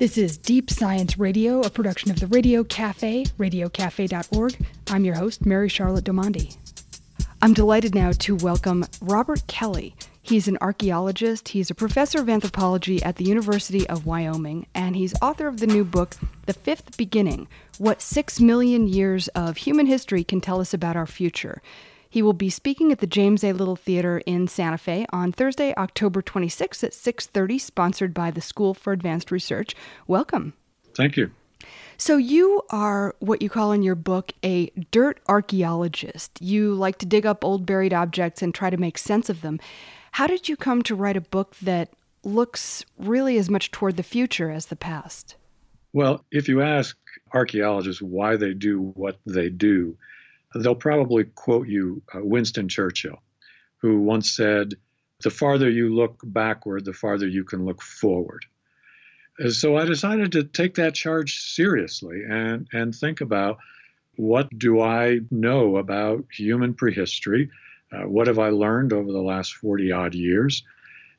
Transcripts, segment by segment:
This is Deep Science Radio, a production of the Radio Cafe, radiocafe.org. I'm your host, Mary Charlotte Domandi. I'm delighted now to welcome Robert Kelly. He's an archaeologist, he's a professor of anthropology at the University of Wyoming, and he's author of the new book, The Fifth Beginning What Six Million Years of Human History Can Tell Us About Our Future. He will be speaking at the James A. Little Theater in Santa Fe on Thursday, October 26th at 6:30, sponsored by the School for Advanced Research. Welcome. Thank you. So you are what you call in your book a dirt archaeologist. You like to dig up old buried objects and try to make sense of them. How did you come to write a book that looks really as much toward the future as the past? Well, if you ask archaeologists why they do what they do, they'll probably quote you uh, Winston Churchill, who once said, The farther you look backward, the farther you can look forward. And so I decided to take that charge seriously and, and think about what do I know about human prehistory? Uh, what have I learned over the last 40 odd years?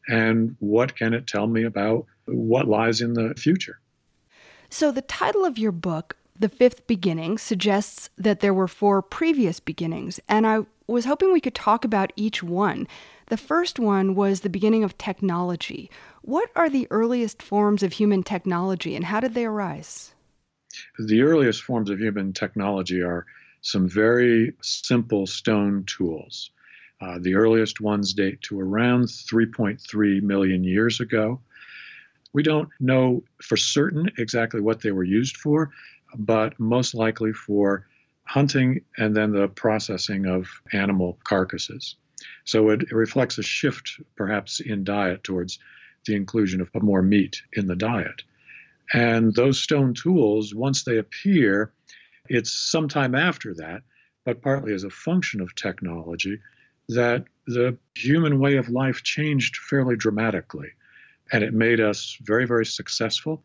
And what can it tell me about what lies in the future? So, the title of your book, the fifth beginning suggests that there were four previous beginnings, and I was hoping we could talk about each one. The first one was the beginning of technology. What are the earliest forms of human technology, and how did they arise? The earliest forms of human technology are some very simple stone tools. Uh, the earliest ones date to around 3.3 million years ago. We don't know for certain exactly what they were used for, but most likely for hunting and then the processing of animal carcasses. So it, it, reflects a shift, perhaps, in diet towards the inclusion of more meat in the diet. And those stone tools, once they appear, it's sometime after that, but partly as a function of technology, that the human way of life changed fairly dramatically. And it made us very, very successful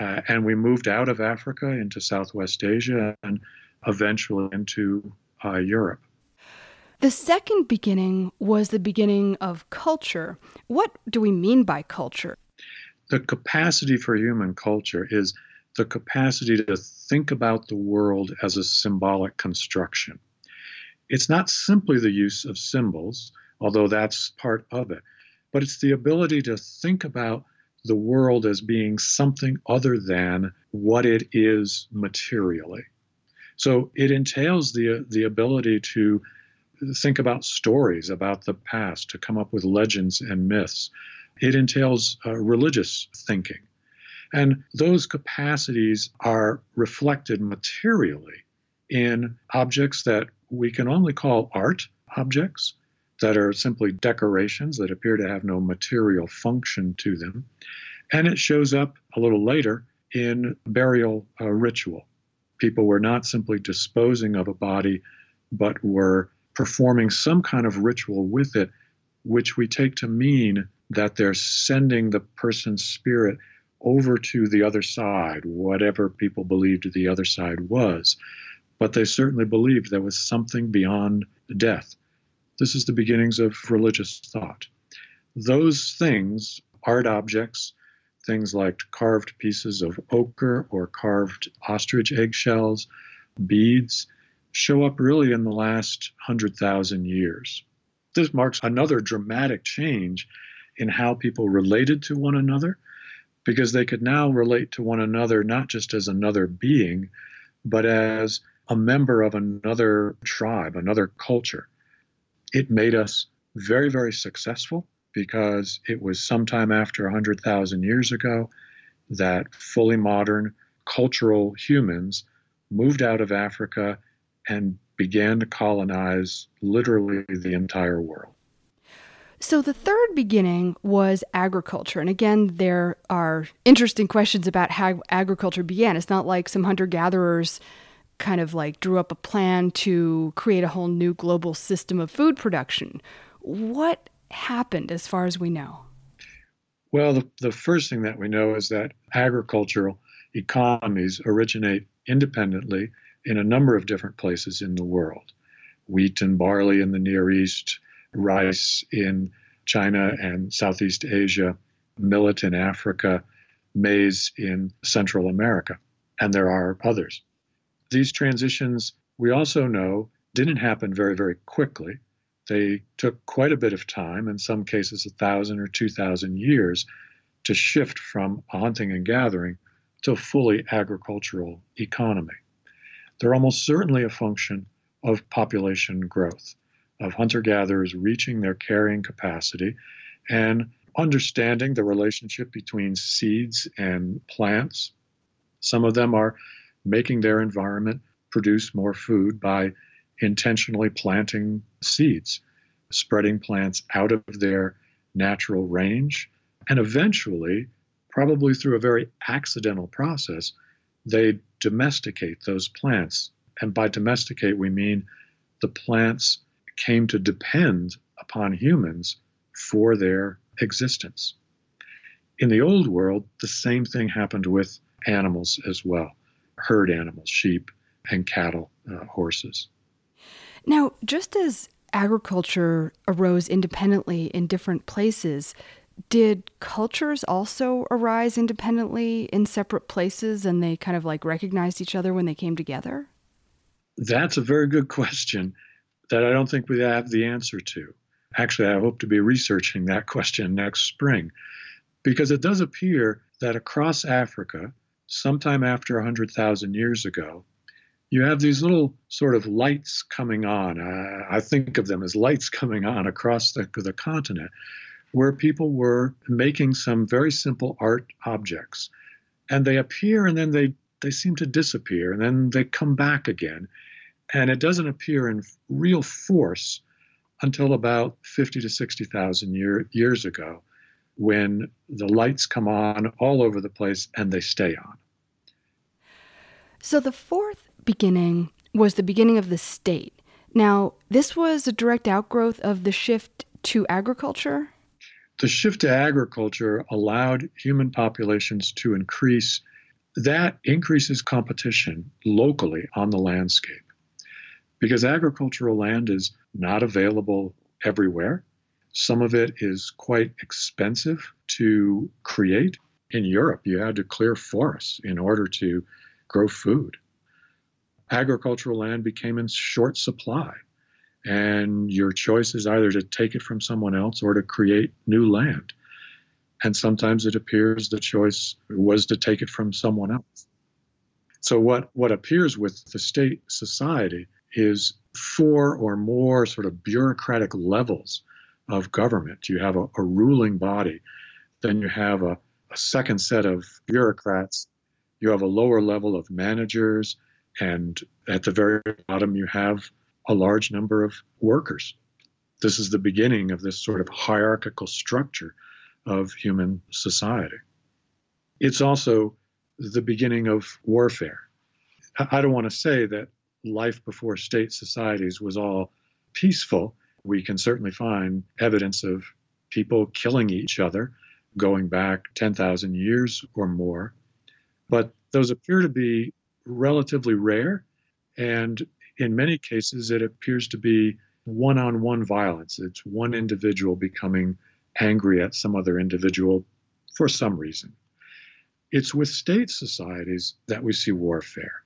uh, and we moved out of Africa into Southwest Asia and eventually into uh, Europe. The second beginning was the beginning of culture. What do we mean by culture? The capacity for human culture is the capacity to think about the world as a symbolic construction. It's not simply the use of symbols, although that's part of it, but it's the ability to think about the world as being something other than what it is materially. So it entails the, the ability to think about stories about the past, to come up with legends and myths. It entails uh, religious thinking. And those capacities are reflected materially in objects that we can only call art objects, that are simply decorations that appear to have no material function to them. And it shows up a little later in burial uh, ritual. People were not simply disposing of a body, but were performing some kind of ritual with it, which we take to mean that they're sending the person's spirit over to the other side, whatever people believed the other side was. But they certainly believed there was something beyond death this is the beginnings of religious thought. Those things, art objects, things like carved pieces of ochre or carved ostrich eggshells, beads, show up really in the last 100,000 years. This marks another dramatic change in how people related to one another because they could now relate to one another not just as another being, but as a member of another tribe, another culture it made us very, very successful because it was sometime after 100,000 years ago that fully modern cultural humans moved out of Africa and began to colonize literally the entire world. So, the third beginning was agriculture. And again, there are interesting questions about how agriculture began. It's not like some hunter gatherers kind of like drew up a plan to create a whole new global system of food production. What happened as far as we know? Well, the, the first thing that we know is that agricultural economies originate independently in a number of different places in the world wheat and barley in the Near East, rice in China and Southeast Asia, millet in Africa, maize in Central America, and there are others. These transitions, we also know, didn't happen very, very quickly. They took quite a bit of time, in some cases, a thousand or two thousand years, to shift from a hunting and gathering to a fully agricultural economy. They're almost certainly a function of population growth, of hunter gatherers reaching their carrying capacity and understanding the relationship between seeds and plants. Some of them are making their environment produce more food by intentionally planting seeds, spreading plants out of their natural range, and eventually, probably through a very accidental process, they domesticate those plants. And by domesticate, we mean the plants came to depend upon humans for their existence. In the old world, the same thing happened with animals as well herd animals, sheep and cattle, uh, horses. Now, just as agriculture arose independently in different places, did cultures also arise independently in separate places and they kind of like recognized each other when they came together? That's a very good question that I don't think we have the answer to. Actually, I hope to be researching that question next spring because it does appear that across Africa, sometime after 100,000 years ago, you have these little sort of lights coming on. Uh, I think of them as lights coming on across the, the continent, where people were making some very simple art objects. And they appear and then they, they seem to disappear and then they come back again. And it doesn't appear in real force until about 50 to 60,000 year, years ago when the lights come on all over the place and they stay on. So the fourth beginning was the beginning of the state. Now, this was a direct outgrowth of the shift to agriculture? The shift to agriculture allowed human populations to increase. That increases competition locally on the landscape because agricultural land is not available everywhere. Some of it is quite expensive to create. In Europe, you had to clear forests in order to grow food. Agricultural land became in short supply, and your choice is either to take it from someone else or to create new land. And sometimes it appears the choice was to take it from someone else. So, what, what appears with the state society is four or more sort of bureaucratic levels of government. You have a, a ruling body, then you have a, a second set of bureaucrats, you have a lower level of managers, and at the very bottom, you have a large number of workers. This is the beginning of this sort of hierarchical structure of human society. It's also the beginning of warfare. I don't want to say that life before state societies was all peaceful. We can certainly find evidence of people killing each other going back 10,000 years or more. But those appear to be relatively rare. And in many cases, it appears to be one on one violence. It's one individual becoming angry at some other individual for some reason. It's with state societies that we see warfare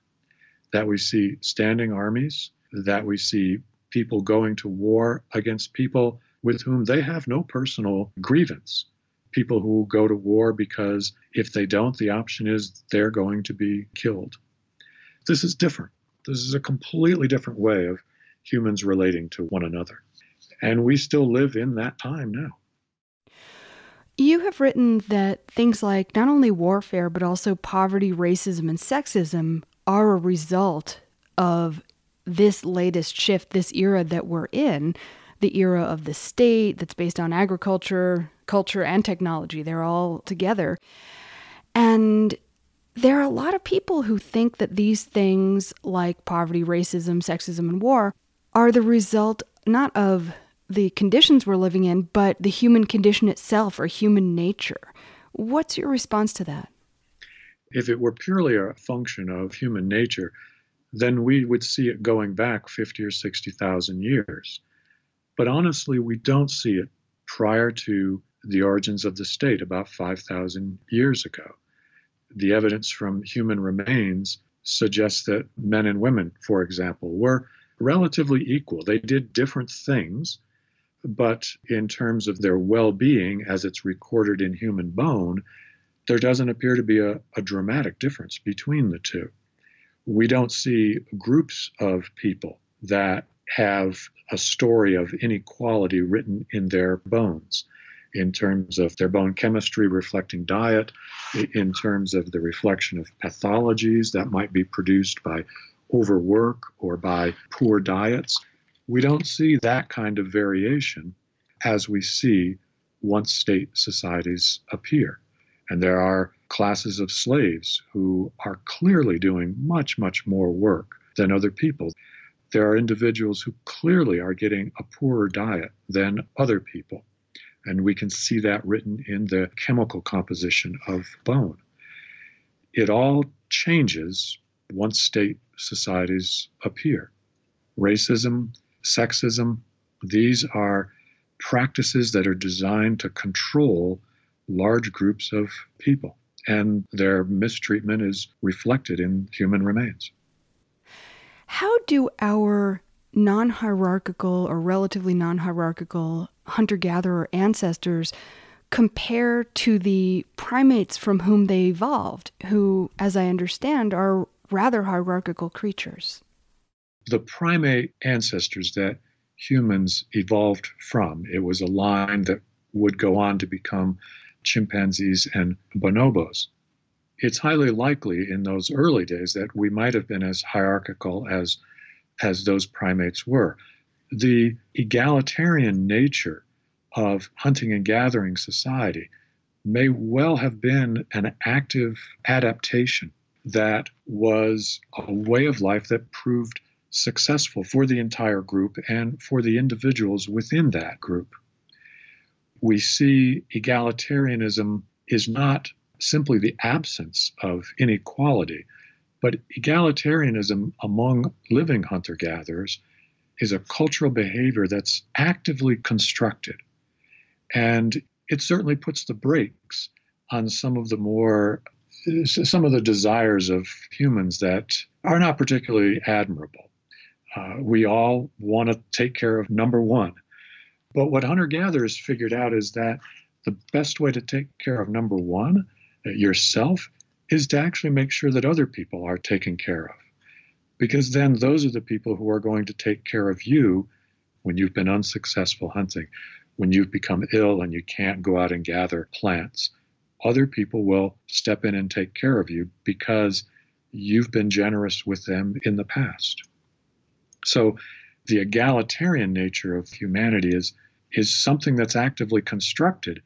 that we see standing armies, that we see people going to war against people with whom they have no personal grievance. People who go to war because if they don't, the option is they're going to be killed. This is different. This is a completely different way of humans relating to one another. And we still live in that time now. You have written that things like not only warfare, but also poverty, racism, and sexism are a result of this latest shift, this era that we're in, the era of the state that's based on agriculture, culture, and technology. They're all together. And there are a lot of people who think that these things like poverty, racism, sexism, and war are the result not of the conditions we're living in, but the human condition itself or human nature. What's your response to that? If it were purely a function of human nature, then we would see it going back 50 or 60,000 years. But honestly, we don't see it prior to the origins of the state about 5,000 years ago. The evidence from human remains suggests that men and women, for example, were relatively equal. They did different things, but in terms of their well being, as it's recorded in human bone, there doesn't appear to be a, a, dramatic difference between the two. We don't see groups of people that have a story of inequality written in their bones in terms of their bone chemistry reflecting diet, in terms of the reflection of pathologies that might be produced by overwork or by poor diets. We don't see that kind of variation as we see once state societies appear. And there are classes of slaves who are clearly doing much, much more work than other people. There are individuals who clearly are getting a poorer diet than other people. And we can see that written in the chemical composition of bone. It all changes once state societies appear. Racism, sexism, these are practices that are designed to control large groups of people, and their mistreatment is reflected in human remains. How do our non hierarchical or relatively non hierarchical hunter gatherer ancestors compare to the primates from whom they evolved, who, as I understand, are rather hierarchical creatures. The primate ancestors that humans evolved from, it was a line that would go on to become chimpanzees and bonobos. It's highly likely in those early days that we might have been as hierarchical as, as those primates were. The egalitarian nature of hunting and gathering society may well have been an active adaptation that was a way of life that proved successful for the entire group and for the individuals within that group. We see egalitarianism is not simply the absence of inequality, but egalitarianism among living hunter gatherers is a cultural behavior that's actively constructed. And it certainly puts the brakes on some of the more some of the desires of humans that are not particularly admirable. Uh, we all want to take care of number one. But what hunter gatherers figured out is that the best way to take care of number one, uh, yourself, is to actually make sure that other people are taken care of. Because then those are the people who are going to take care of you when you've been unsuccessful hunting, when you've become ill and you can't go out and gather plants other people will step in and take care of you because you've been generous with them in the past. So the egalitarian nature of humanity is is something that's actively constructed,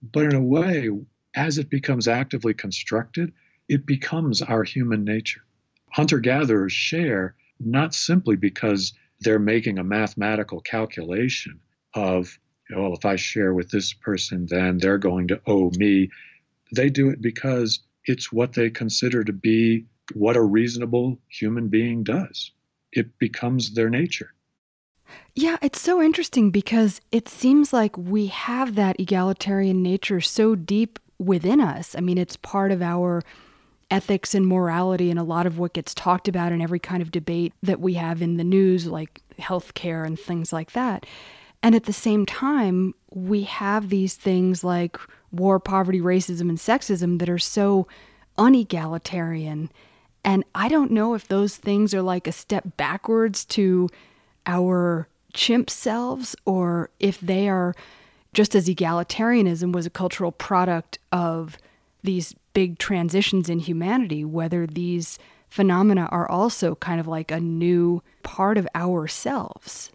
but in a way, as it becomes actively constructed, it becomes our human nature. Hunter gatherers share not simply because they're making a mathematical calculation of well, if I share with this person, then they're going to owe me. They do it because it's what they consider to be what a reasonable human being does. It becomes their nature. Yeah, it's so interesting because it seems like we have that egalitarian nature so deep within us. I mean, it's part of our ethics and morality and a lot of what gets talked about in every kind of debate that we have in the news, like healthcare and things like that. And at the same time, we have these things like war, poverty, racism, and sexism that are so unegalitarian. And I don't know if those things are like a step backwards to our chimp selves or if they are just as egalitarianism was a cultural product of these big transitions in humanity, whether these phenomena are also kind of like a new part of ourselves.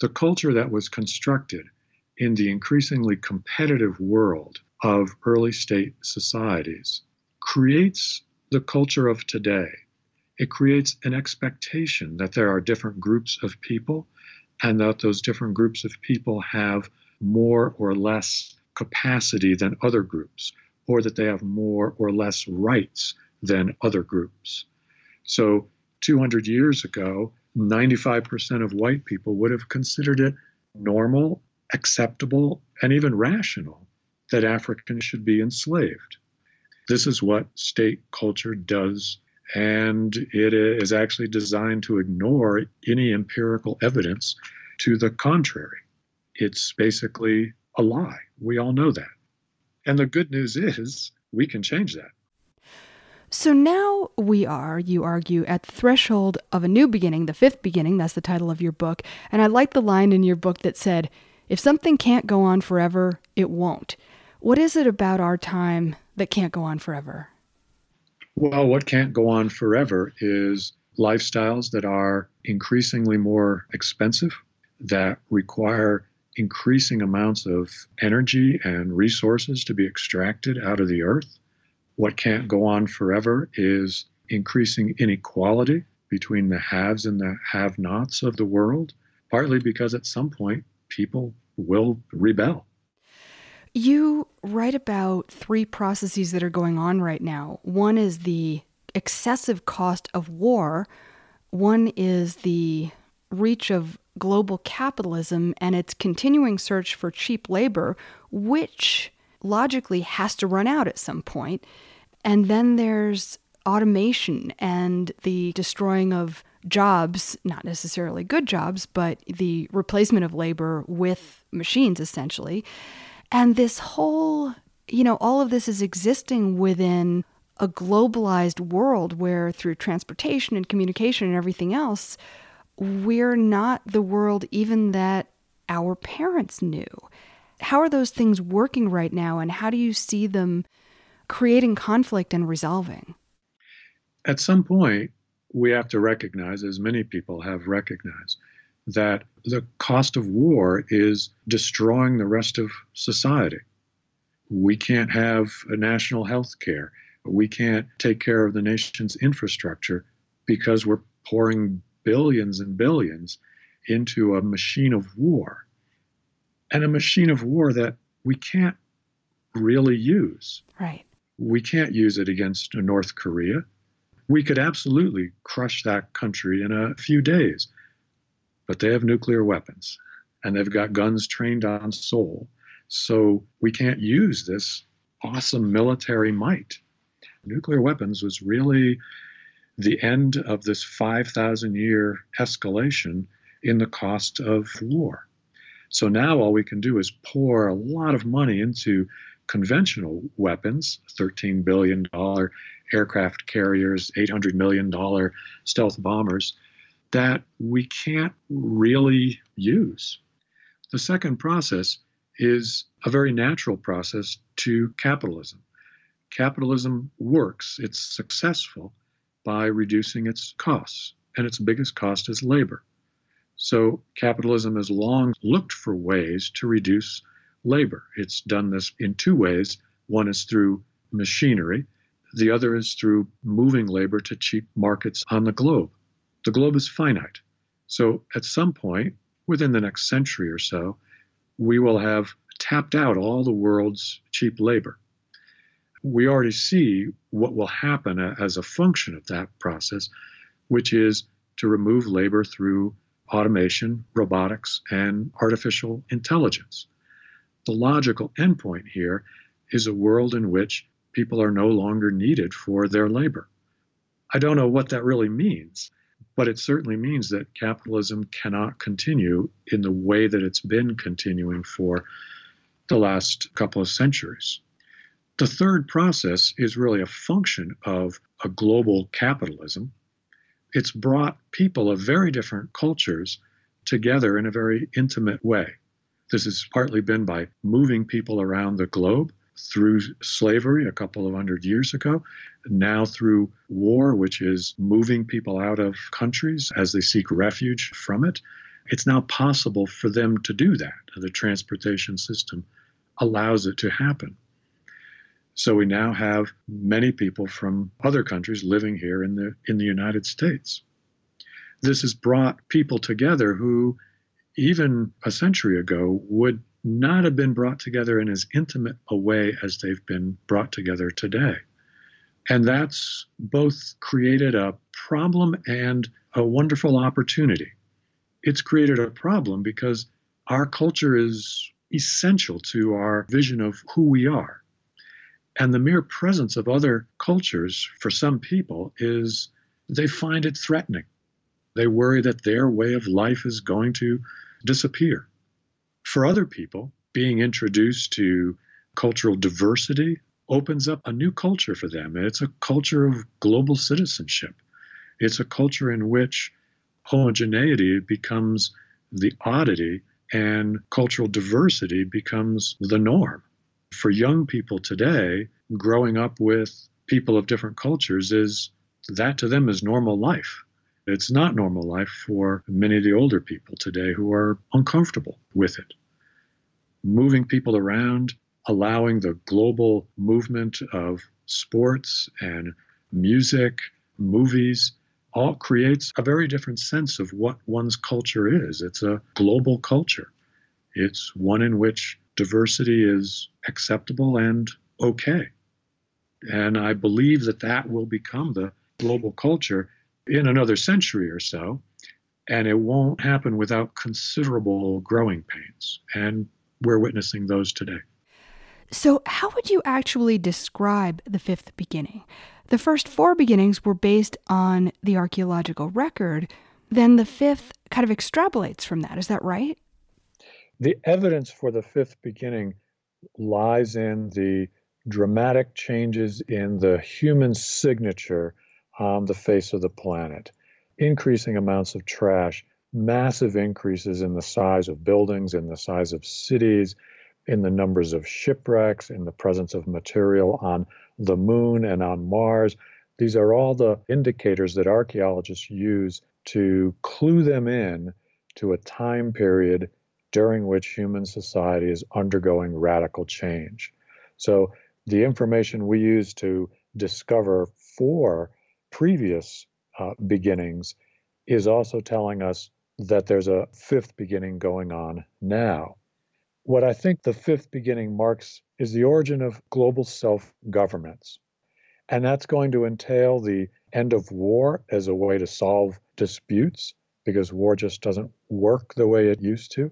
The culture that was constructed in the increasingly competitive world of early state societies creates the culture of today. It creates an expectation that there are different groups of people and that those different groups of people have more or less capacity than other groups, or that they have more or less rights than other groups. So, 200 years ago, 95% of white people would have considered it normal, acceptable, and even rational that Africans should be enslaved. This is what state culture does, and it is actually designed to ignore any empirical evidence to the contrary. It's basically a lie. We all know that. And the good news is we can change that. So now we are, you argue, at the threshold of a new beginning, the fifth beginning. That's the title of your book. And I like the line in your book that said, if something can't go on forever, it won't. What is it about our time that can't go on forever? Well, what can't go on forever is lifestyles that are increasingly more expensive, that require increasing amounts of energy and resources to be extracted out of the earth. What can't go on forever is increasing inequality between the haves and the have nots of the world, partly because at some point people will rebel. You write about three processes that are going on right now. One is the excessive cost of war, one is the reach of global capitalism and its continuing search for cheap labor, which logically has to run out at some point. And then there's automation and the destroying of jobs, not necessarily good jobs, but the replacement of labor with machines essentially. And this whole, you know, all of this is existing within a globalized world where through transportation and communication and everything else, we're not the world even that our parents knew. How are those things working right now, and how do you see them creating conflict and resolving? At some point, we have to recognize, as many people have recognized, that the cost of war is destroying the rest of society. We can't have a national health care. We can't take care of the nation's infrastructure because we're pouring billions and billions into a machine of war. And a machine of war that we can't really use. Right. We can't use it against North Korea. We could absolutely crush that country in a few days. But they have nuclear weapons and they've got guns trained on Seoul. So we can't use this awesome military might. Nuclear weapons was really the end of this 5,000 year escalation in the cost of war. So now all we can do is pour a lot of money into conventional weapons $13 billion aircraft carriers, $800 million stealth bombers that we can't really use. The second process is a very natural process to capitalism. Capitalism works, it's successful by reducing its costs, and its biggest cost is labor. So capitalism has long looked for ways to reduce labor. It's done this in two ways. One is through machinery, the other is through moving labor to cheap markets on the globe. The globe is finite. So at some point, within the next century or so, we will have tapped out all the world's cheap labor we already see what will happen as a function of that process, which is to remove labor through automation, robotics, and artificial intelligence. The logical endpoint here is a world in which people are no longer needed for their labor. I don't know what that really means, but it certainly means that capitalism cannot continue in the way that it's been continuing for the last couple of centuries. The third process is really a function of a global capitalism. It's brought people of very different cultures together in a very intimate way. This has partly been by moving people around the globe through slavery a couple of hundred years ago, now through war, which is moving people out of countries as they seek refuge from it. It's now possible for them to do that. The transportation system allows it to happen. So we now have many people from other countries living here in the in the United States. This has brought people together who even a century ago would not have been brought together in as intimate a way as they've been brought together today. And that's both created a problem and a wonderful opportunity. It's created a problem because our culture is essential to our vision of who we are. And the mere presence of other cultures for some people is they find it threatening. They worry that their way of life is going to disappear. For other people, being introduced to cultural diversity opens up a new culture for them. It's a culture of global citizenship. It's a culture in which homogeneity becomes the oddity and cultural diversity becomes the norm. For young people today, growing up with people of different cultures is that to them is normal life. It's not normal life for many of the older people today who are uncomfortable with it. Moving people around, allowing the global movement of sports and music, movies, all creates a very different sense of what one's culture is. It's a global culture, it's one in which diversity is acceptable and okay. And I believe that that will become the global culture in another century or so. And it won't happen without considerable growing pains. And we're witnessing those today. So, how would you actually describe the fifth beginning? The first four beginnings were based on the archaeological record. Then the fifth kind of extrapolates from that. Is that right? The evidence for the fifth beginning lies in the dramatic changes in the human signature on the face of the planet. Increasing amounts of trash, massive increases in the size of buildings, in the size of cities, in the numbers of shipwrecks, in the presence of material on the moon and on Mars. These are all the indicators that archaeologists use to clue them in to a time period during which human society is undergoing radical change. So, the information we use to discover four previous uh, beginnings is also telling us that there's a fifth beginning going on now. What I think the fifth beginning marks is the origin of global self governments. And that's going to entail the end of war as a way to solve disputes because war just doesn't work the way it used to.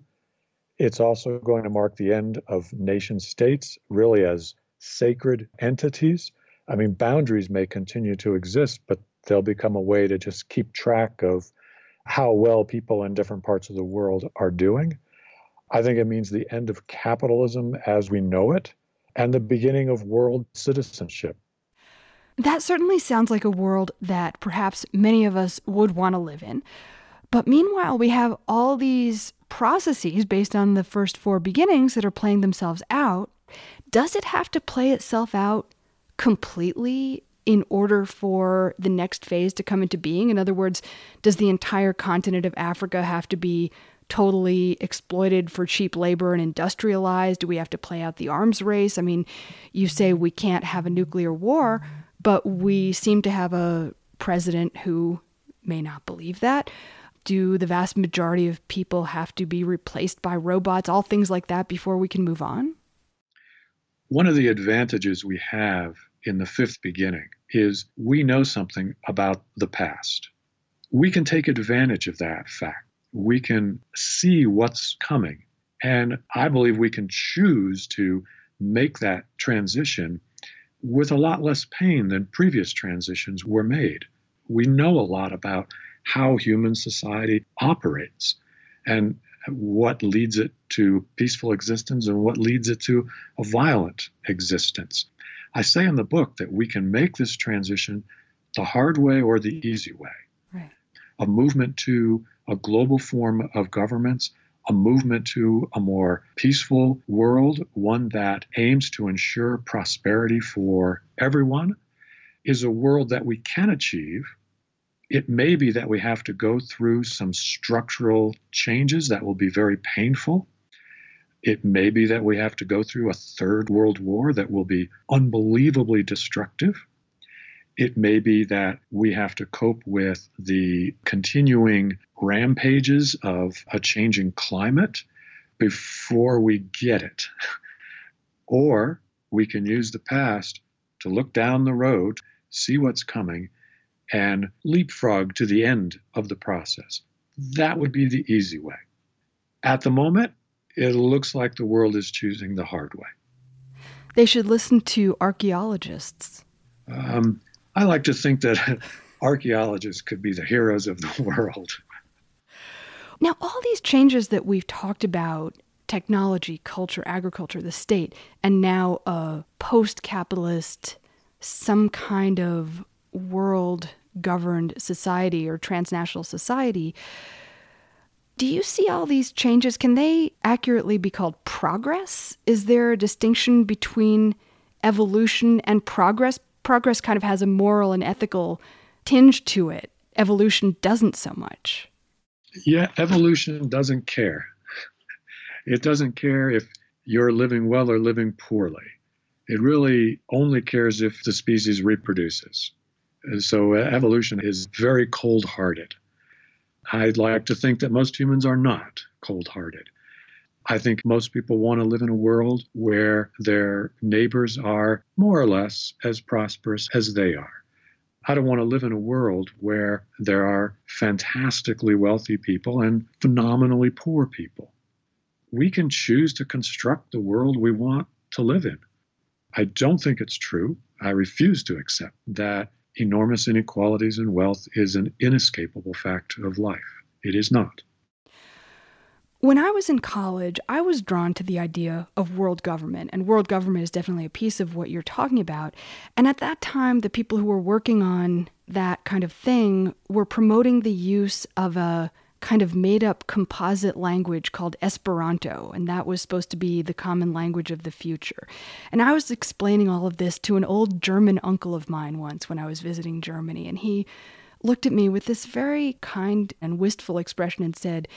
It's also going to mark the end of nation states, really as sacred entities. I mean, boundaries may continue to exist, but they'll become a way to just keep track of how well people in different parts of the world are doing. I think it means the end of capitalism as we know it and the beginning of world citizenship. That certainly sounds like a world that perhaps many of us would want to live in. But meanwhile, we have all these processes based on the first four beginnings that are playing themselves out. Does it have to play itself out completely in order for the next phase to come into being? In other words, does the entire continent of Africa have to be totally exploited for cheap labor and industrialized? Do we have to play out the arms race? I mean, you say we can't have a nuclear war, but we seem to have a president who may not believe that. Do the vast majority of people have to be replaced by robots? All things like that before we can move on? One of the advantages we have in the fifth beginning is we know something about the past. We can take advantage of that fact we can see what's coming. And I believe we can choose to make that transition with a lot less pain than previous transitions were made. We know a lot about how human society operates and what leads it to peaceful existence and what leads it to a violent existence. I say in the book that we can make this transition the hard way or the easy way. Right. A movement to a global form of governments, a movement to a more peaceful world, one that aims to ensure prosperity for everyone, is a world that we can achieve. It may be that we have to go through some structural changes that will be very painful. It may be that we have to go through a third world war that will be unbelievably destructive. It may be that we have to cope with the continuing rampages of a changing climate before we get it. or we can use the past to look down the road, see what's coming, and leapfrog to the end of the process. That would be the easy way. At the moment, it looks like the world is choosing the hard way. They should listen to archaeologists. Um, I like to think that archaeologists could be the heroes of the world. Now, all these changes that we've talked about technology, culture, agriculture, the state, and now a post capitalist, some kind of world governed society or transnational society. Do you see all these changes? Can they accurately be called progress? Is there a distinction between evolution and progress? Progress kind of has a moral and ethical tinge to it. Evolution doesn't so much. Yeah, evolution doesn't care. It doesn't care if you're living well or living poorly. It really only cares if the species reproduces. So uh, evolution is very cold hearted. I'd like to think that most humans are not cold hearted. I think most people want to live in a world where their neighbors are more or less as prosperous as they are. I don't want to live in a world where there are fantastically wealthy people and phenomenally poor people. We can choose to construct the world we want to live in. I don't think it's true. I refuse to accept that enormous inequalities in wealth is an inescapable fact of life. It is not. When I was in college, I was drawn to the idea of world government, and world government is definitely a piece of what you're talking about. And at that time, the people who were working on that kind of thing were promoting the use of a kind of made up composite language called Esperanto, and that was supposed to be the common language of the future. And I was explaining all of this to an old German uncle of mine once when I was visiting Germany, and he looked at me with this very kind and wistful expression and said,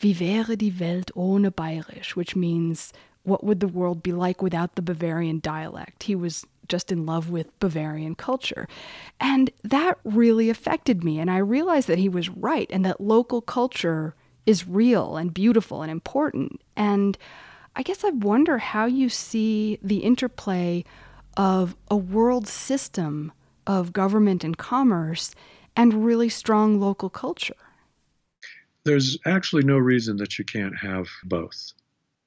Wie wäre die Welt ohne Bayerisch, which means, what would the world be like without the Bavarian dialect? He was just in love with Bavarian culture. And that really affected me. And I realized that he was right and that local culture is real and beautiful and important. And I guess I wonder how you see the interplay of a world system of government and commerce and really strong local culture. There's actually no reason that you can't have both.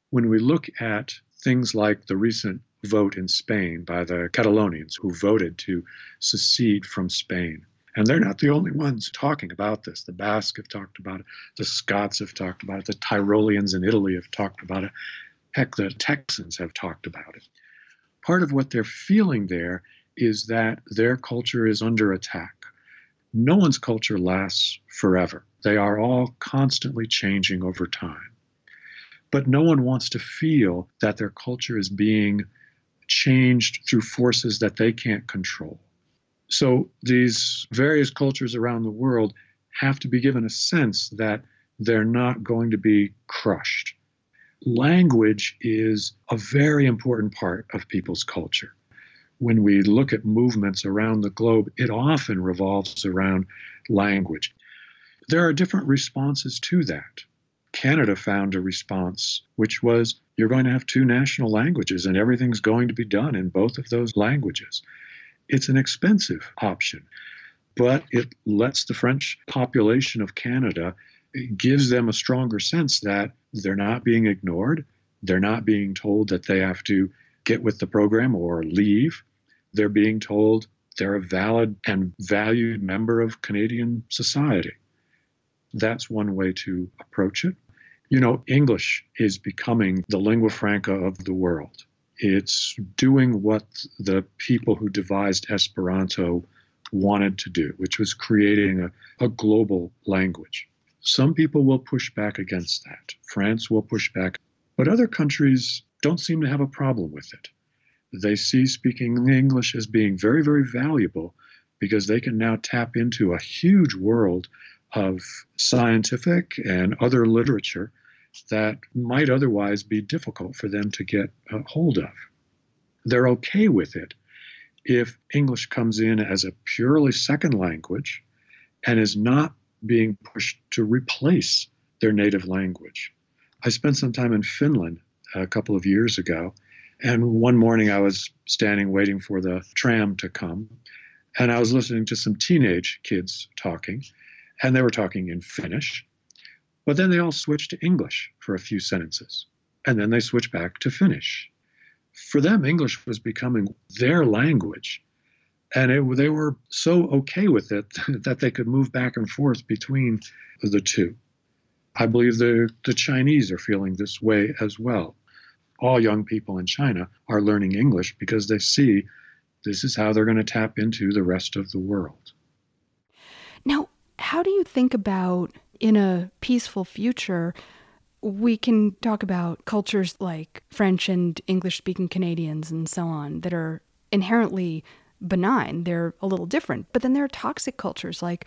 When we look at things like the recent vote in Spain by the Catalonians who voted to secede from Spain. And they're not the only ones talking about this. The Basque have talked about it, the Scots have talked about it, the Tyroleans in Italy have talked about it. Heck, the Texans have talked about it. Part of what they're feeling there is that their culture is under attack. No one's culture lasts forever. They are all constantly changing over time. But no one wants to feel that their culture is being changed through forces that they can't control. So these various cultures around the world have to be given a sense that they're not going to be crushed. Language is a very important part of people's culture. When we look at movements around the globe, it often revolves around language. There are different responses to that. Canada found a response, which was you're going to have two national languages and everything's going to be done in both of those languages. It's an expensive option, but it lets the French population of Canada, gives them a stronger sense that they're not being ignored. They're not being told that they have to get with the program or leave. They're being told they're a valid and valued member of Canadian society. That's one way to approach it. You know, English is becoming the lingua franca of the world. It's doing what the people who devised Esperanto wanted to do, which was creating a, a global language. Some people will push back against that. France will push back, but other countries don't seem to have a problem with it. They see speaking English as being very, very valuable because they can now tap into a huge world of scientific and other literature that might otherwise be difficult for them to get hold of. They're okay with it if English comes in as a purely second language and is not being pushed to replace their native language. I spent some time in Finland a couple of years ago, and one morning I was standing waiting for the tram to come, and I was listening to some teenage kids talking, and they were talking in Finnish. But then they all switched to English for a few sentences. and then they switched back to Finnish. For them, English was becoming their language. And it, they were so okay with it that they could move back and forth between the two. I believe the, the Chinese are feeling this way as well. All young people in China are learning English because they see this is how they're going to tap into the rest of the world. Now, how do you think about in a peaceful future? We can talk about cultures like French and English speaking Canadians and so on that are inherently benign. They're a little different. But then there are toxic cultures like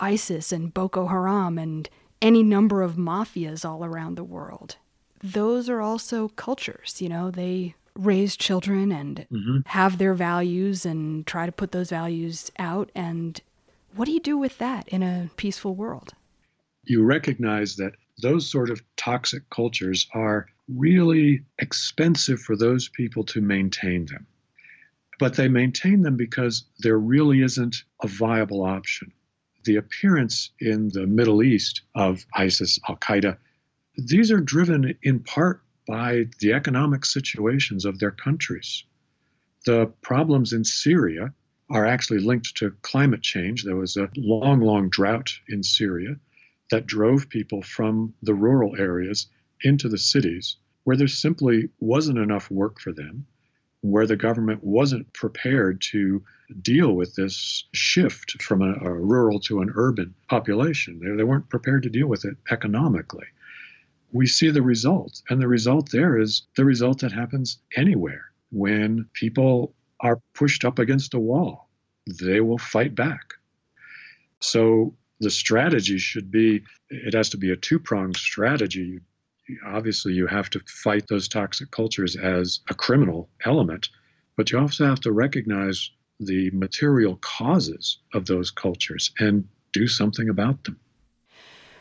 ISIS and Boko Haram and any number of mafias all around the world. Those are also cultures, you know, they raise children and mm-hmm. have their values and try to put those values out. And what do you do with that in a peaceful world? You recognize that those sort of toxic cultures are really expensive for those people to maintain them. But they maintain them because there really isn't a viable option. The appearance in the Middle East of ISIS, Al Qaeda, these are driven in part by the economic situations of their countries. The problems in Syria are actually linked to climate change. There was a long, long drought in Syria that drove people from the rural areas into the cities where there simply wasn't enough work for them, where the government wasn't prepared to deal with this shift from a, a rural to an urban population. They, they weren't prepared to deal with it economically we see the result. And the result there is the result that happens anywhere. When people are pushed up against a wall, they will fight back. So the strategy should be it has to be a two pronged strategy. Obviously, you have to fight those toxic cultures as a criminal element, but you also have to recognize the material causes of those cultures and do something about them.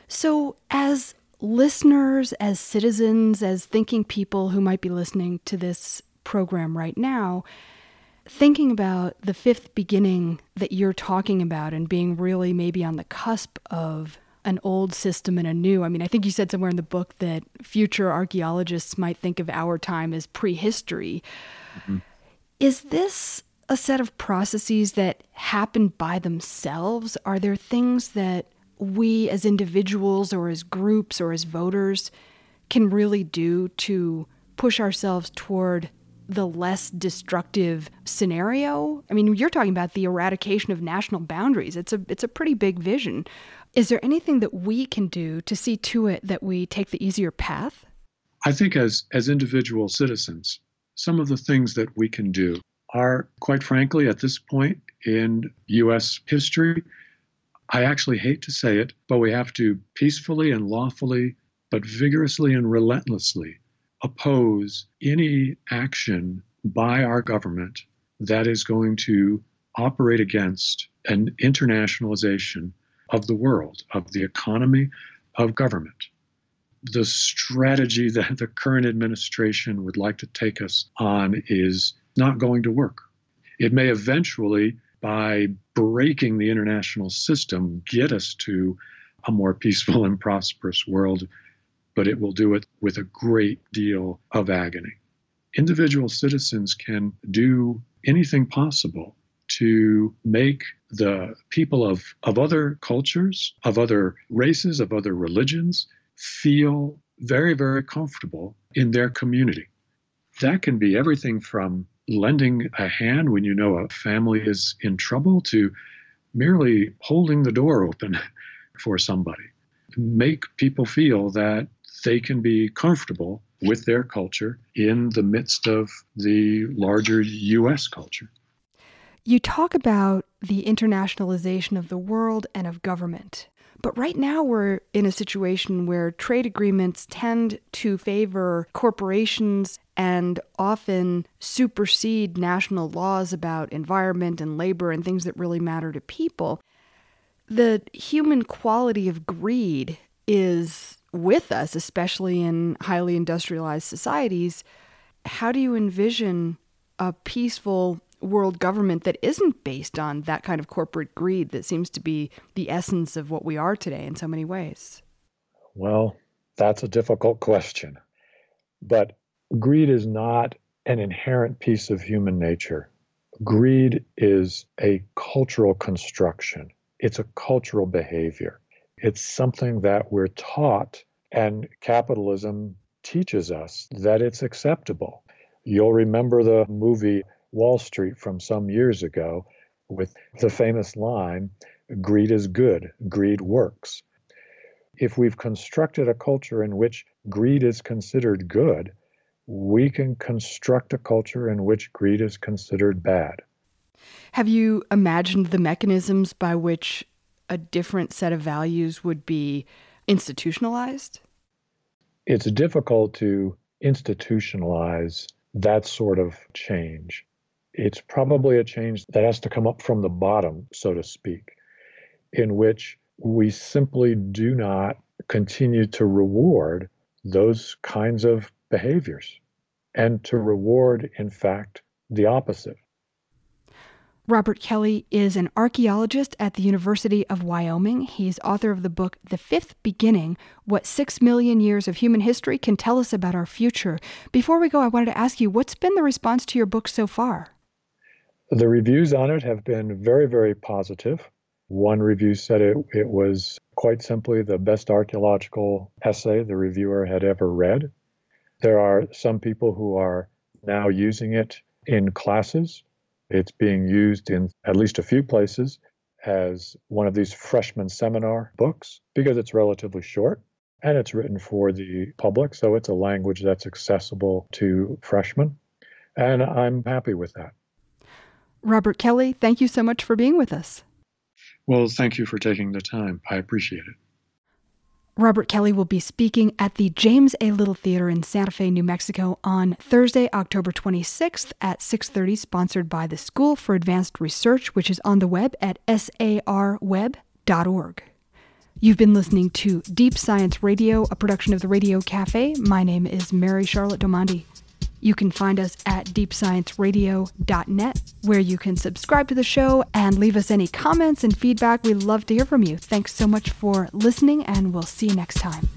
So, as listeners, as citizens, as thinking people who might be listening to this program right now, thinking about the fifth beginning that you're talking about and being really maybe on the cusp of an old system and a new. I mean, I think you said somewhere in the book that future archaeologists might think of our time as prehistory. Mm-hmm. Is this a set of processes that happen by themselves? Are there things that we as individuals or as groups or as voters can really do to push ourselves toward the less destructive scenario? I mean, you're talking about the eradication of national boundaries. It's a it's a pretty big vision. Is there anything that we can do to see to it that we take the easier path? I think as as individual citizens, some of the things that we can do are quite frankly at this point in US history I actually hate to say it, but we have to peacefully and lawfully, but vigorously and relentlessly oppose any action by our government that is going to operate against an internationalization of the world, of the economy, of government. The strategy that the current administration would like to take us on is not going to work. It may eventually by breaking the international system, get us to a more peaceful and prosperous world, but it will do it with a great deal of agony. Individual citizens can do anything possible to make the people of, of other cultures, of other races, of other religions feel very, very comfortable in their community. That can be everything from lending a hand when you know a family is in trouble to merely holding the door open for somebody. Make people feel that they can be comfortable with their culture in the midst of the larger US culture. You talk about the internationalization of the world and of government. But right now, we're in a situation where trade agreements tend to favor corporations and often supersede national laws about environment and labor and things that really matter to people. The human quality of greed is with us, especially in highly industrialized societies. How do you envision a peaceful world government that isn't based on that kind of corporate greed that seems to be the essence of what we are today in so many ways? Well, that's a difficult question. But greed is not an inherent piece of human nature. Greed is a cultural construction, it's a cultural behavior. It's something that we're taught, and capitalism teaches us that it's acceptable. You'll remember the movie Wall Street from some years ago with the famous line greed is good, greed works. If we've constructed a culture in which greed is considered good, we can construct a culture in which greed is considered bad. Have you imagined the mechanisms by which a different set of values would be institutionalized? It's difficult to institutionalize that sort of change. It's probably a change that has to come up from the bottom, so to speak, in which we simply do not continue to reward those kinds of behaviors and to reward, in fact, the opposite. Robert Kelly is an archaeologist at the University of Wyoming. He's author of the book The Fifth Beginning What Six Million Years of Human History Can Tell Us About Our Future. Before we go, I wanted to ask you what's been the response to your book so far? The reviews on it have been very, very positive. One review said it, it was quite simply the best archaeological essay the reviewer had ever read. There are some people who are now using it in classes it's being used in at least a few places as one of these freshman seminar books because it's relatively short and it's written for the public. So it's a language that's accessible to freshmen. And I'm happy with that. Robert Kelly, thank you so much for being with us. Well, thank you for taking the time. I appreciate it. Robert Kelly will be speaking at the James A. Little Theater in Santa Fe, New Mexico on Thursday, October 26th at 6:30 sponsored by the School for Advanced Research which is on the web at sarweb.org. You've been listening to Deep Science Radio, a production of the Radio Cafe. My name is Mary Charlotte Domandi. You can find us at deepscienceradio.net, where you can subscribe to the show and leave us any comments and feedback. We'd love to hear from you. Thanks so much for listening, and we'll see you next time.